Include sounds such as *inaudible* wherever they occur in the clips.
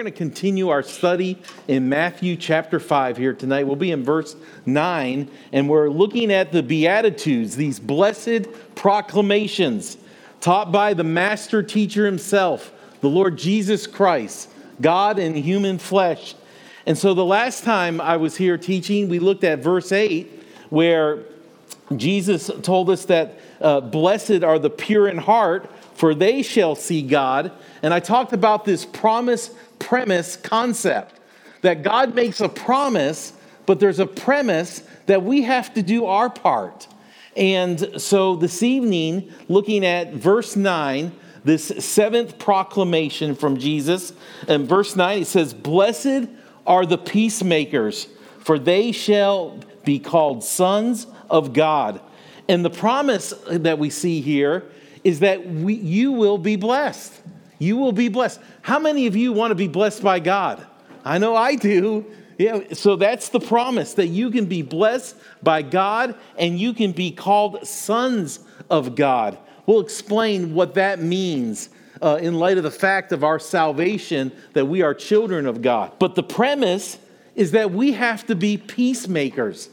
going to continue our study in Matthew chapter 5 here tonight. We'll be in verse 9, and we're looking at the Beatitudes, these blessed proclamations taught by the master teacher himself, the Lord Jesus Christ, God in human flesh. And so the last time I was here teaching, we looked at verse 8, where Jesus told us that uh, blessed are the pure in heart, for they shall see God. And I talked about this promise premise concept that God makes a promise, but there's a premise that we have to do our part. And so this evening, looking at verse 9, this seventh proclamation from Jesus, and verse 9, it says, Blessed are the peacemakers, for they shall be called sons of God. And the promise that we see here is that we, you will be blessed. You will be blessed. How many of you want to be blessed by God? I know I do. Yeah, so that's the promise that you can be blessed by God and you can be called sons of God. We'll explain what that means uh, in light of the fact of our salvation that we are children of God. But the premise is that we have to be peacemakers.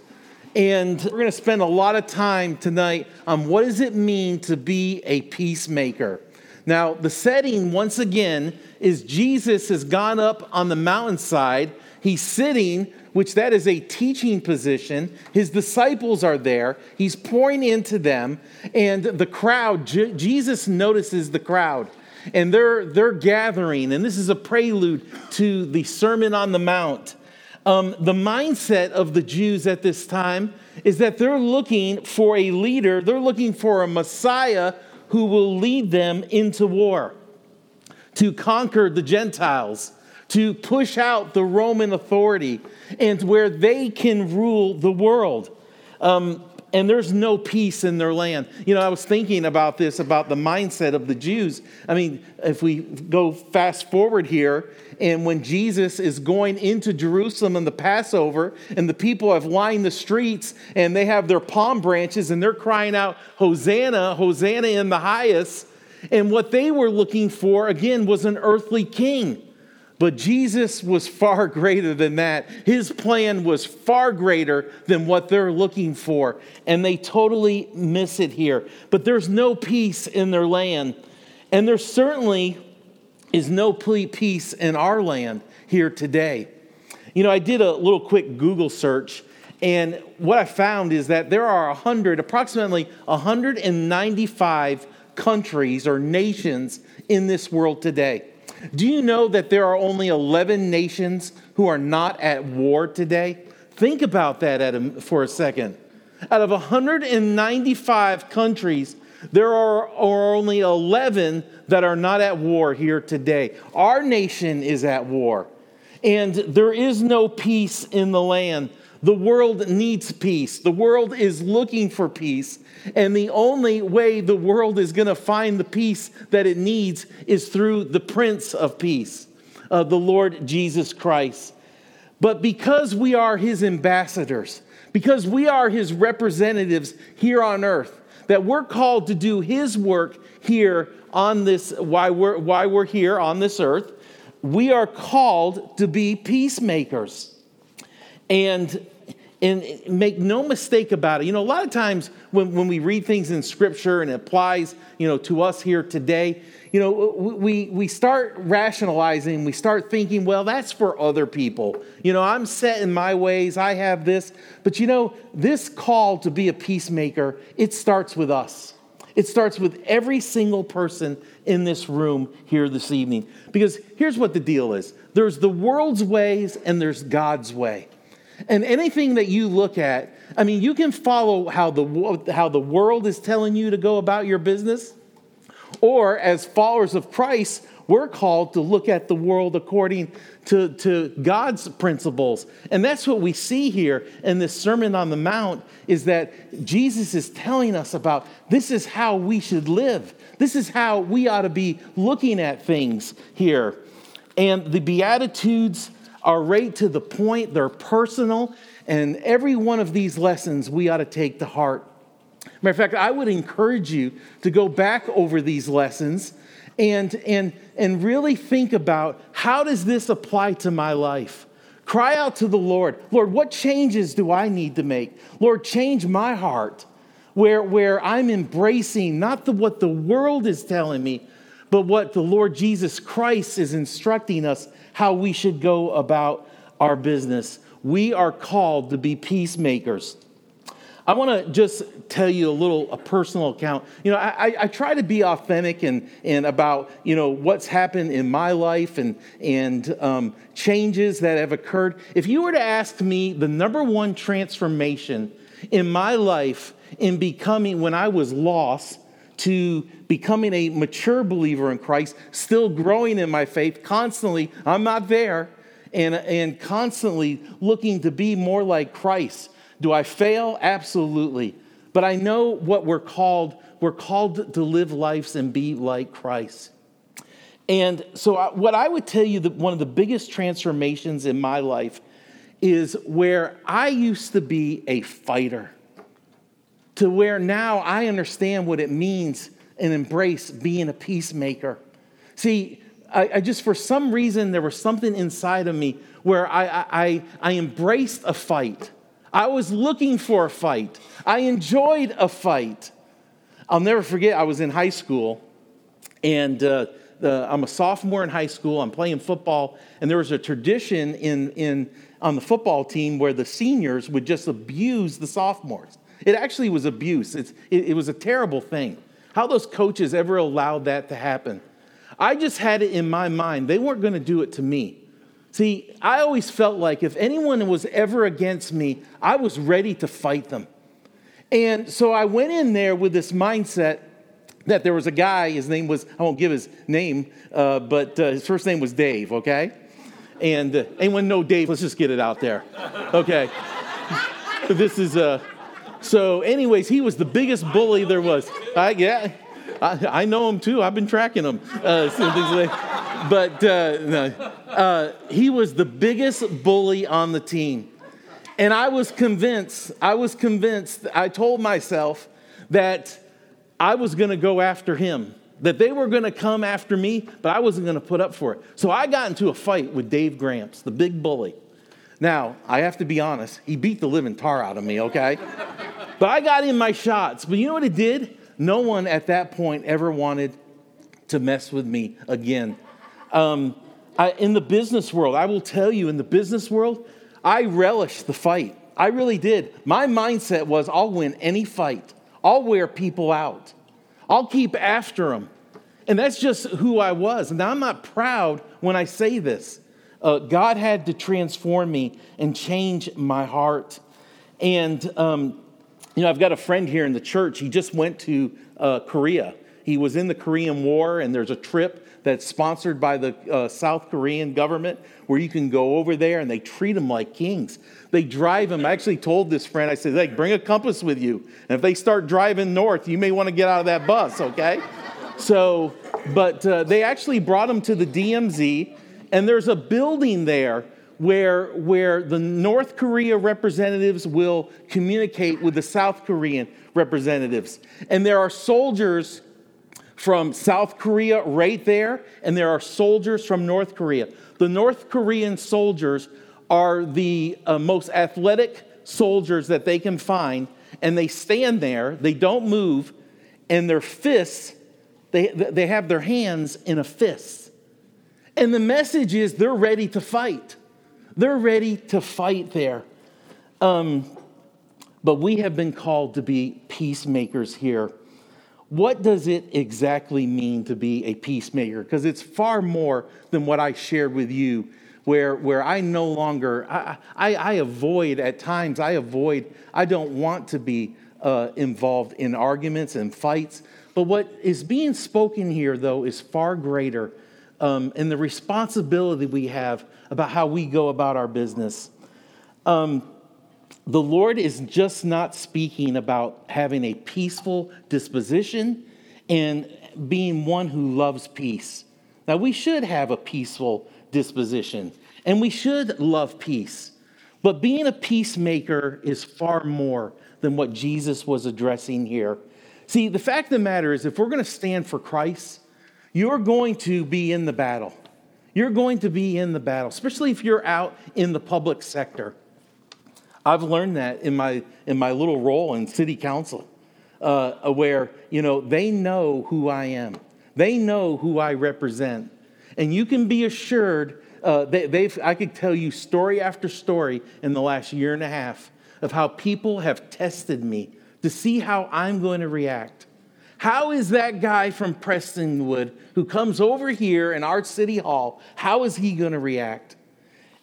And we're going to spend a lot of time tonight on what does it mean to be a peacemaker. Now, the setting, once again, is Jesus has gone up on the mountainside. He's sitting, which that is a teaching position. His disciples are there. He's pouring into them. And the crowd, J- Jesus notices the crowd. And they're, they're gathering. And this is a prelude to the Sermon on the Mount. Um, the mindset of the Jews at this time is that they're looking for a leader, they're looking for a Messiah who will lead them into war, to conquer the Gentiles, to push out the Roman authority, and where they can rule the world. Um, and there's no peace in their land. You know, I was thinking about this, about the mindset of the Jews. I mean, if we go fast forward here, and when Jesus is going into Jerusalem in the Passover, and the people have lined the streets and they have their palm branches and they're crying out, Hosanna, Hosanna in the highest. And what they were looking for, again, was an earthly king. But Jesus was far greater than that. His plan was far greater than what they're looking for. And they totally miss it here. But there's no peace in their land. And there certainly is no peace in our land here today. You know, I did a little quick Google search. And what I found is that there are 100, approximately 195 countries or nations in this world today. Do you know that there are only 11 nations who are not at war today? Think about that a, for a second. Out of 195 countries, there are, are only 11 that are not at war here today. Our nation is at war, and there is no peace in the land. The world needs peace. The world is looking for peace. And the only way the world is going to find the peace that it needs is through the Prince of Peace, uh, the Lord Jesus Christ. But because we are his ambassadors, because we are his representatives here on earth, that we're called to do his work here on this, why we're, why we're here on this earth, we are called to be peacemakers. And and make no mistake about it. You know, a lot of times when, when we read things in scripture and it applies, you know, to us here today, you know, we, we start rationalizing, we start thinking, well, that's for other people. You know, I'm set in my ways, I have this. But you know, this call to be a peacemaker, it starts with us. It starts with every single person in this room here this evening. Because here's what the deal is there's the world's ways and there's God's way. And anything that you look at, I mean, you can follow how the, how the world is telling you to go about your business, or as followers of Christ, we're called to look at the world according to, to God's principles. And that's what we see here in this Sermon on the Mount is that Jesus is telling us about this is how we should live. This is how we ought to be looking at things here. And the Beatitudes are right to the point, they're personal, and every one of these lessons we ought to take to heart. Matter of fact, I would encourage you to go back over these lessons and, and, and really think about how does this apply to my life? Cry out to the Lord. Lord, what changes do I need to make? Lord, change my heart where, where I'm embracing not the, what the world is telling me, but what the Lord Jesus Christ is instructing us how we should go about our business. We are called to be peacemakers. I want to just tell you a little a personal account. You know, I, I try to be authentic and, and about you know what's happened in my life and and um, changes that have occurred. If you were to ask me the number one transformation in my life in becoming when I was lost to becoming a mature believer in Christ, still growing in my faith constantly, I'm not there, and, and constantly looking to be more like Christ do I fail? Absolutely. But I know what we're called. We're called to live lives and be like Christ. And so, what I would tell you that one of the biggest transformations in my life is where I used to be a fighter to where now I understand what it means and embrace being a peacemaker. See, I, I, just, for some reason, there was something inside of me where I, I, I embraced a fight. I was looking for a fight. I enjoyed a fight. I'll never forget, I was in high school, and uh, the, I'm a sophomore in high school. I'm playing football, and there was a tradition in, in, on the football team where the seniors would just abuse the sophomores. It actually was abuse, it, it was a terrible thing. How those coaches ever allowed that to happen. I just had it in my mind, they weren't going to do it to me. See, I always felt like if anyone was ever against me, I was ready to fight them. And so I went in there with this mindset that there was a guy, his name was, I won't give his name, uh, but uh, his first name was Dave, okay? And uh, anyone know Dave? Let's just get it out there, okay? *laughs* this is, uh, so, anyways, he was the biggest bully there was. I, yeah, I, I know him too. I've been tracking him. Uh, *laughs* but uh, uh, he was the biggest bully on the team. And I was convinced, I was convinced, I told myself that I was going to go after him, that they were going to come after me, but I wasn't going to put up for it. So I got into a fight with Dave Gramps, the big bully. Now, I have to be honest, he beat the living tar out of me, okay? But I got in my shots. But you know what it did? No one at that point ever wanted to mess with me again. Um, I, in the business world, I will tell you, in the business world, I relish the fight. I really did. My mindset was I'll win any fight, I'll wear people out, I'll keep after them. And that's just who I was. Now, I'm not proud when I say this. Uh, God had to transform me and change my heart. And, um, you know, I've got a friend here in the church. He just went to uh, Korea. He was in the Korean War, and there's a trip that's sponsored by the uh, South Korean government where you can go over there and they treat them like kings. They drive them. I actually told this friend, I said, hey, bring a compass with you. And if they start driving north, you may want to get out of that bus, okay? so, but uh, they actually brought them to the DMZ, and there's a building there where, where the North Korea representatives will communicate with the South Korean representatives. And there are soldiers from South Korea right there, and there are soldiers from North Korea. The North Korean soldiers are the uh, most athletic soldiers that they can find, and they stand there, they don't move, and their fists, they, they have their hands in a fist. And the message is they're ready to fight. They're ready to fight there. Um, but we have been called to be peacemakers here what does it exactly mean to be a peacemaker? Because it's far more than what I shared with you, where, where I no longer, I, I, I avoid, at times, I avoid, I don't want to be uh, involved in arguments and fights. But what is being spoken here, though, is far greater um, in the responsibility we have about how we go about our business. Um, the Lord is just not speaking about having a peaceful disposition and being one who loves peace. Now, we should have a peaceful disposition and we should love peace. But being a peacemaker is far more than what Jesus was addressing here. See, the fact of the matter is, if we're going to stand for Christ, you're going to be in the battle. You're going to be in the battle, especially if you're out in the public sector. I've learned that in my, in my little role in city council, uh, where, you know, they know who I am. They know who I represent. And you can be assured, uh, they, have I could tell you story after story in the last year and a half of how people have tested me to see how I'm going to react. How is that guy from Prestonwood who comes over here in our city hall, how is he going to react?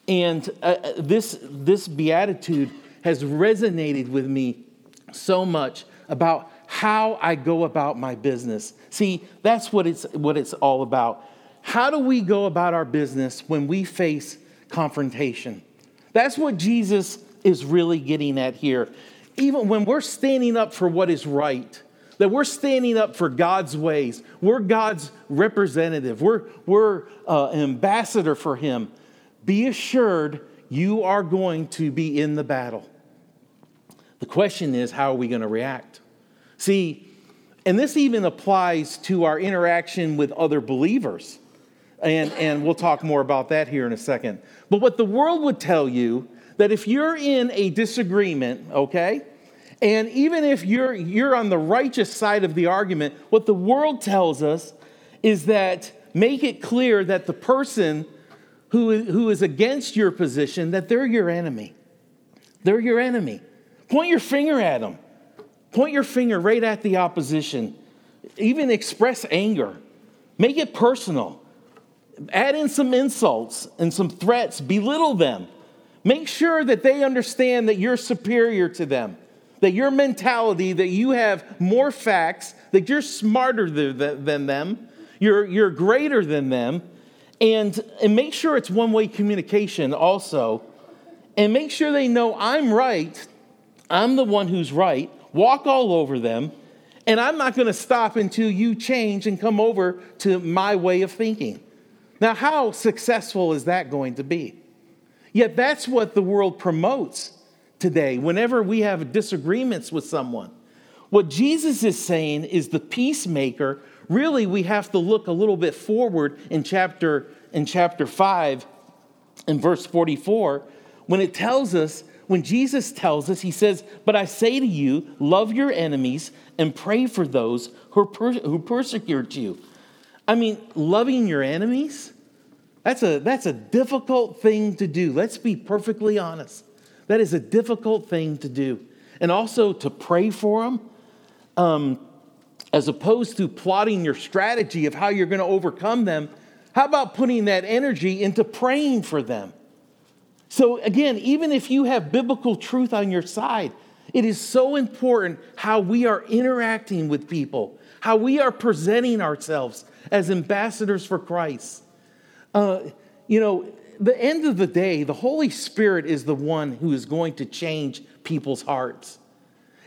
And uh, uh, this, this beatitude has resonated with me so much about how I go about my business. See, that's what it's, what it's all about. How do we go about our business when we face confrontation? That's what Jesus is really getting at here. Even when we're standing up for what is right, that we're standing up for God's ways. We're God's representative. We're, we're uh, an ambassador for Him. Be assured you are going to be in the battle. The question is, how are we going to react? See, and this even applies to our interaction with other believers. And, and we'll talk more about that here in a second. But what the world would tell you that if you're in a disagreement, okay, and even if you're, you're on the righteous side of the argument, what the world tells us is that make it clear that the person who, who is against your position, that they're your enemy. They're your enemy. Point your finger at them. Point your finger right at the opposition. Even express anger. Make it personal. Add in some insults and some threats. Belittle them. Make sure that they understand that you're superior to them that your mentality, that you have more facts, that you're smarter than them, you're, you're greater than them, and, and make sure it's one way communication also. And make sure they know I'm right, I'm the one who's right, walk all over them, and I'm not to stop until you change and come over to my way of thinking. Now, how successful is that going to be? Yet that's what the world promotes today whenever we have disagreements with someone. What Jesus is saying is the peacemaker. Really, we have to look a little bit forward in chapter, in chapter 5 in verse 44 when it tells us, when Jesus tells us, he says, But I say to you, love your enemies and pray for those who, who persecute you. I mean, loving your enemies, that's a, that's a difficult thing to do. Let's be perfectly honest. That is a difficult thing to do. And also to pray for them, um, as opposed to plotting your strategy of how you're going to overcome them. How about putting that energy into praying for them? So, again, even if you have biblical truth on your side, it is so important how we are interacting with people, how we are presenting ourselves as ambassadors for Christ. Uh, you know, the end of the day, the Holy Spirit is the one who is going to change people's hearts.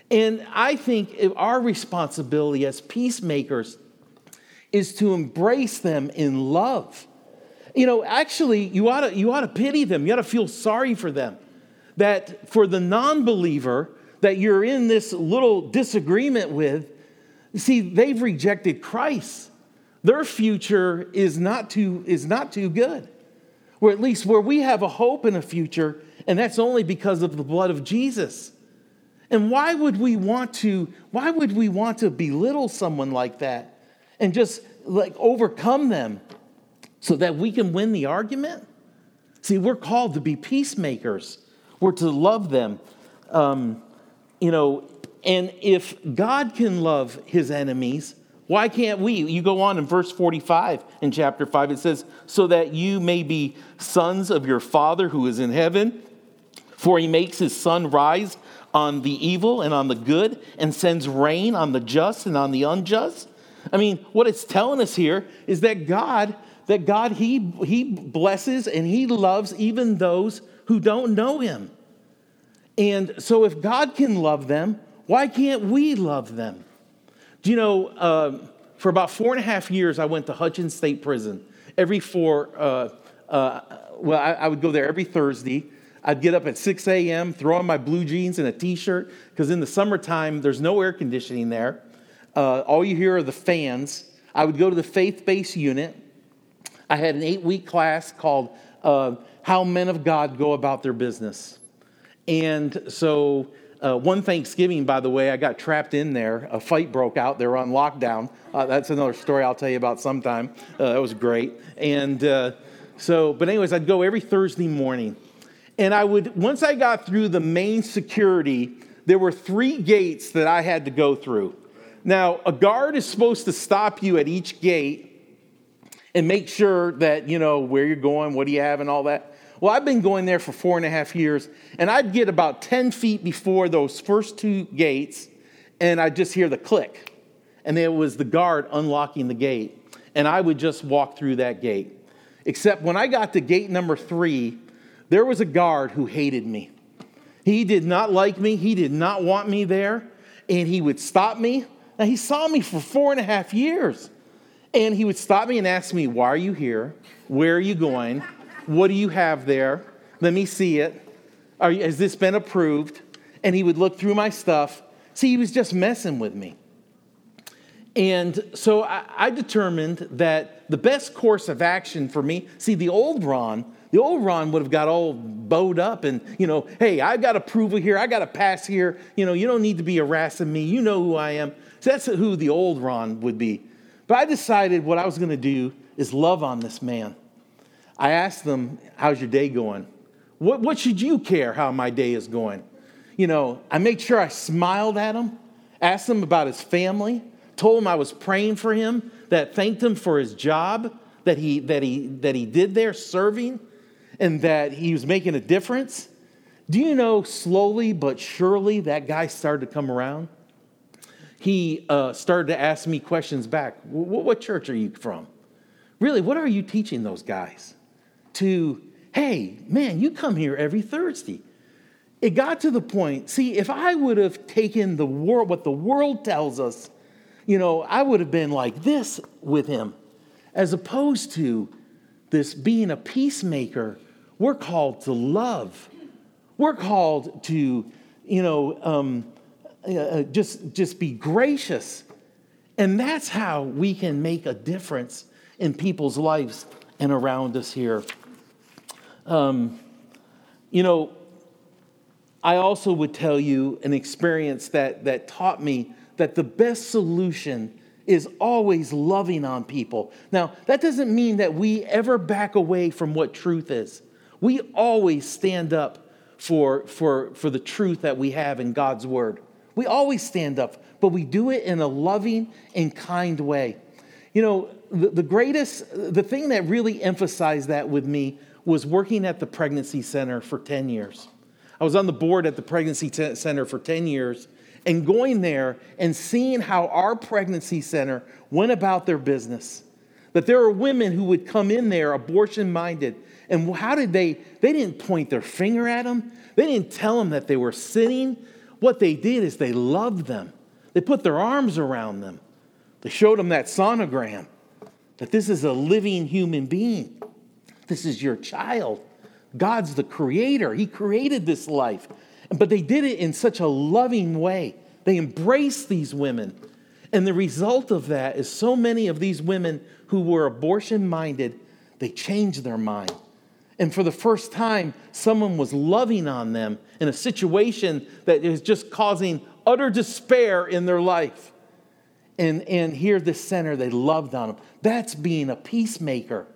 And I think our responsibility as peacemakers is to embrace them in love. You know, actually, you ought to, you ought to pity them. You ought to feel sorry for them. That for the non believer that you're in this little disagreement with, see, they've rejected Christ. Their future is not too, is not too good or at least where we have a hope in a future, and that's only because of the blood of Jesus. And why would we want to, why would we want to belittle someone like that and just like overcome them so that we can win the argument? See, we're called to be peacemakers. We're to love them. Um, you know, and if God can love his enemies, why can't we? You go on in verse 45 in chapter 5, it says, So that you may be sons of your Father who is in heaven, for he makes his sun rise on the evil and on the good, and sends rain on the just and on the unjust. I mean, what it's telling us here is that God, that God, he, he blesses and he loves even those who don't know him. And so if God can love them, why can't we love them? Do you know, uh, for about four and a half years, I went to Hutchins State Prison. Every four, uh, uh, well, I, I, would go there every Thursday. I'd get up at 6 a.m., throw on my blue jeans and a t shirt, because in the summertime, there's no air conditioning there. Uh, all you hear are the fans. I would go to the faith based unit. I had an eight week class called uh, How Men of God Go About Their Business. And so uh, one Thanksgiving, by the way, I got trapped in there. A fight broke out. They were on lockdown. Uh, that's another story I'll tell you about sometime. Uh, that was great. And uh, so, but anyways, I'd go every Thursday morning. And I would, once I got through the main security, there were three gates that I had to go through. Now, a guard is supposed to stop you at each gate and make sure that, you know, where you're going, what do you have, and all that. Well, I've been going there for four and a half years, and I'd get about 10 feet before those first two gates, and I'd just hear the click. And it was the guard unlocking the gate, and I would just walk through that gate. Except when I got to gate number three, there was a guard who hated me. He did not like me, he did not want me there, and he would stop me. Now, he saw me for four and a half years, and he would stop me and ask me, Why are you here? Where are you going? What do you have there? Let me see it. Are, has this been approved? And he would look through my stuff. See, he was just messing with me. And so I, I, determined that the best course of action for me, see, the old Ron, the old Ron would have got all bowed up and, you know, hey, I've got approval here, I got a pass here, you know, you don't need to be harassing me, you know who I am. So that's who the old Ron would be. But I decided what I was going to do is love on this man. I asked them, How's your day going? What, what should you care how my day is going? You know, I made sure I smiled at him, asked him about his family, told him I was praying for him, that thanked him for his job that he, that he, that he did there serving, and that he was making a difference. Do you know, slowly but surely, that guy started to come around? He uh, started to ask me questions back. What church are you from? Really, what are you teaching those guys? To, hey, man, you come here every Thursday. It got to the point, see, if I would have taken the world, what the world tells us, you know, I would have been like this with him, as opposed to this being a peacemaker. We're called to love. We're called to, you know, um, uh, uh just, just be gracious. And that's how we can make a difference in people's lives and around us here. Um, you know, I also would tell you an experience that, that taught me that the best solution is always loving on people. Now, that doesn't mean that we ever back away from what truth is. We always stand up for, for, for the truth that we have in God's word. We always stand up, but we do it in a loving and kind way. You know, the, the greatest, the thing that really emphasized that with me was working at the pregnancy center for 10 years. I was on the board at the pregnancy t- center for 10 years and going there and seeing how our pregnancy center went about their business. That there were women who would come in there abortion minded. And how did they? They didn't point their finger at them, they didn't tell them that they were sinning. What they did is they loved them, they put their arms around them, they showed them that sonogram that this is a living human being. This is your child. God's the creator, He created this life. But they did it in such a loving way. They embraced these women. And the result of that is so many of these women who were abortion minded, they changed their mind. And for the first time, someone was loving on them in a situation that is just causing utter despair in their life. And, and here, this center, they loved on them. That's being a peacemaker.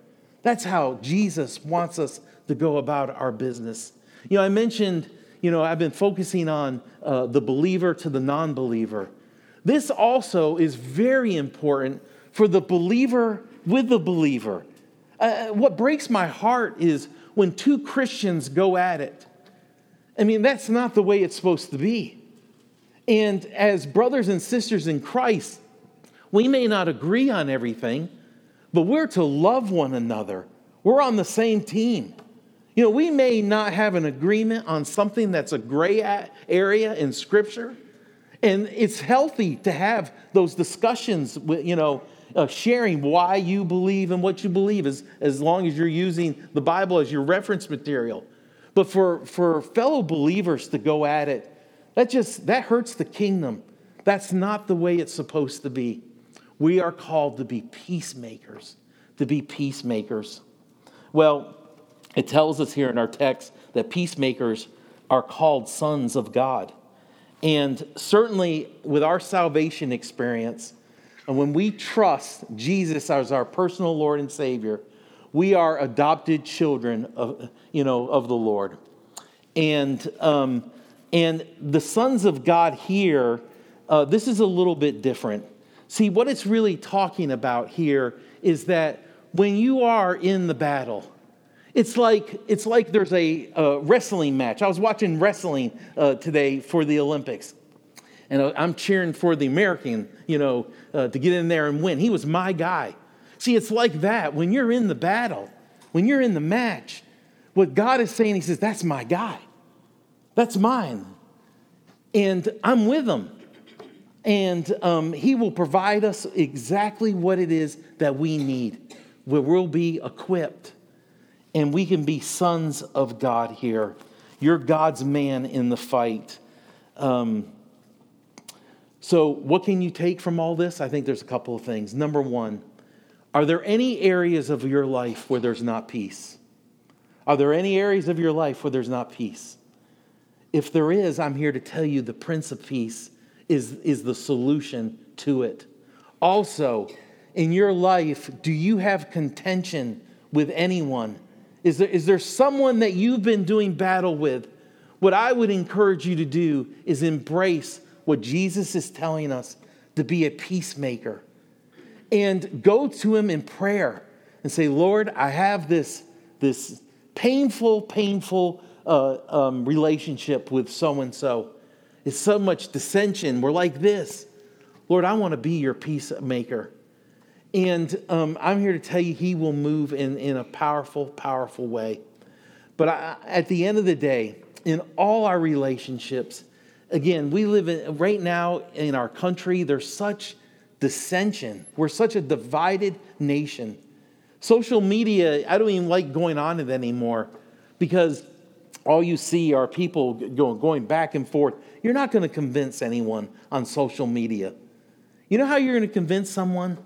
That's how Jesus wants us to go about our business. You know, I mentioned, you know, I've been focusing on uh, the believer to the non believer. This also is very important for the believer with the believer. Uh, what breaks my heart is when two Christians go at it. I mean, that's not the way it's supposed to be. And as brothers and sisters in Christ, we may not agree on everything, but we're to love one another. We're on the same team. You know, we may not have an agreement on something that's a gray area in Scripture, and it's healthy to have those discussions, with, you know, uh, sharing why you believe and what you believe, as, as long as you're using the Bible as your reference material. But for, for fellow believers to go at it, that just that hurts the kingdom. That's not the way it's supposed to be. We are called to be peacemakers, to be peacemakers. Well, it tells us here in our text that peacemakers are called sons of God. And certainly with our salvation experience, and when we trust Jesus as our personal Lord and Savior, we are adopted children of, you know, of the Lord. And, um, and the sons of God here, uh, this is a little bit different. See, what it's really talking about here is that when you are in the battle, it's like, it's like there's a, a wrestling match. I was watching wrestling uh, today for the Olympics. And uh, I'm cheering for the American, you know, uh, to get in there and win. He was my guy. See, it's like that. When you're in the battle, when you're in the match, what God is saying, He says, that's my guy. That's mine. And I'm with him. And um, he will provide us exactly what it is that we need, where we'll be equipped and we can be sons of God here. You're God's man in the fight. Um, so, what can you take from all this? I think there's a couple of things. Number one, are there any areas of your life where there's not peace? Are there any areas of your life where there's not peace? If there is, I'm here to tell you the Prince of Peace is, is the solution to it. Also, in your life, do you have contention with anyone? Is there, is there someone that you've been doing battle with? What I would encourage you to do is embrace what Jesus is telling us to be a peacemaker and go to him in prayer and say, Lord, I have this, this painful, painful uh, um, relationship with so and so. It's so much dissension. We're like this. Lord, I want to be your peacemaker. And um, I'm here to tell you, He will move in, in a powerful, powerful way. But I, at the end of the day, in all our relationships, again, we live in, right now in our country, there's such dissension. We're such a divided nation. Social media, I don't even like going on it anymore because all you see are people going back and forth. You're not going to convince anyone on social media. You know how you're going to convince someone?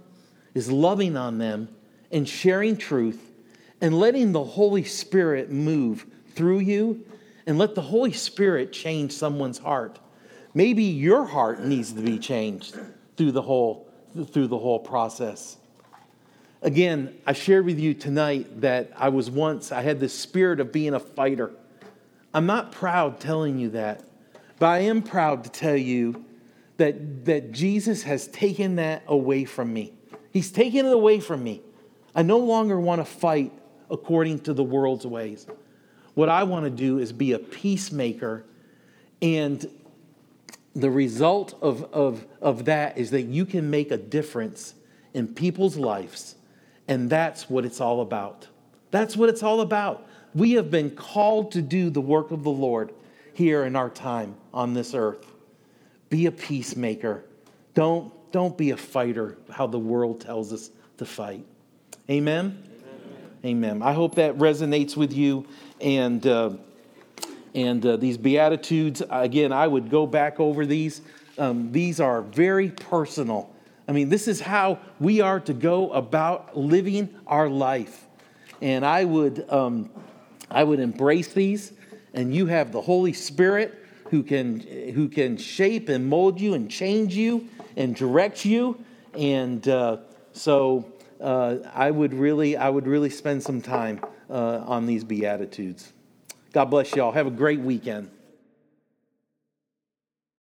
Is loving on them and sharing truth and letting the Holy Spirit move through you and let the Holy Spirit change someone's heart. Maybe your heart needs to be changed through the whole, through the whole process. Again, I shared with you tonight that I was once, I had this spirit of being a fighter. I'm not proud telling you that, but I am proud to tell you that, that Jesus has taken that away from me. He's taken it away from me. I no longer want to fight according to the world's ways. What I want to do is be a peacemaker. And the result of, of, of that is that you can make a difference in people's lives. And that's what it's all about. That's what it's all about. We have been called to do the work of the Lord here in our time on this earth. Be a peacemaker. Don't, don't be a fighter, how the world tells us to fight. Amen? Amen. Amen. I hope that resonates with you. And, uh, and uh, these Beatitudes, again, I would go back over these. Um, these are very personal. I mean, this is how we are to go about living our life. And I would. Um, I would embrace these, and you have the Holy Spirit who can, who can shape and mold you and change you and direct you. And uh, so uh, I would really, I would really spend some time uh, on these Beatitudes. God bless y'all. Have a great weekend.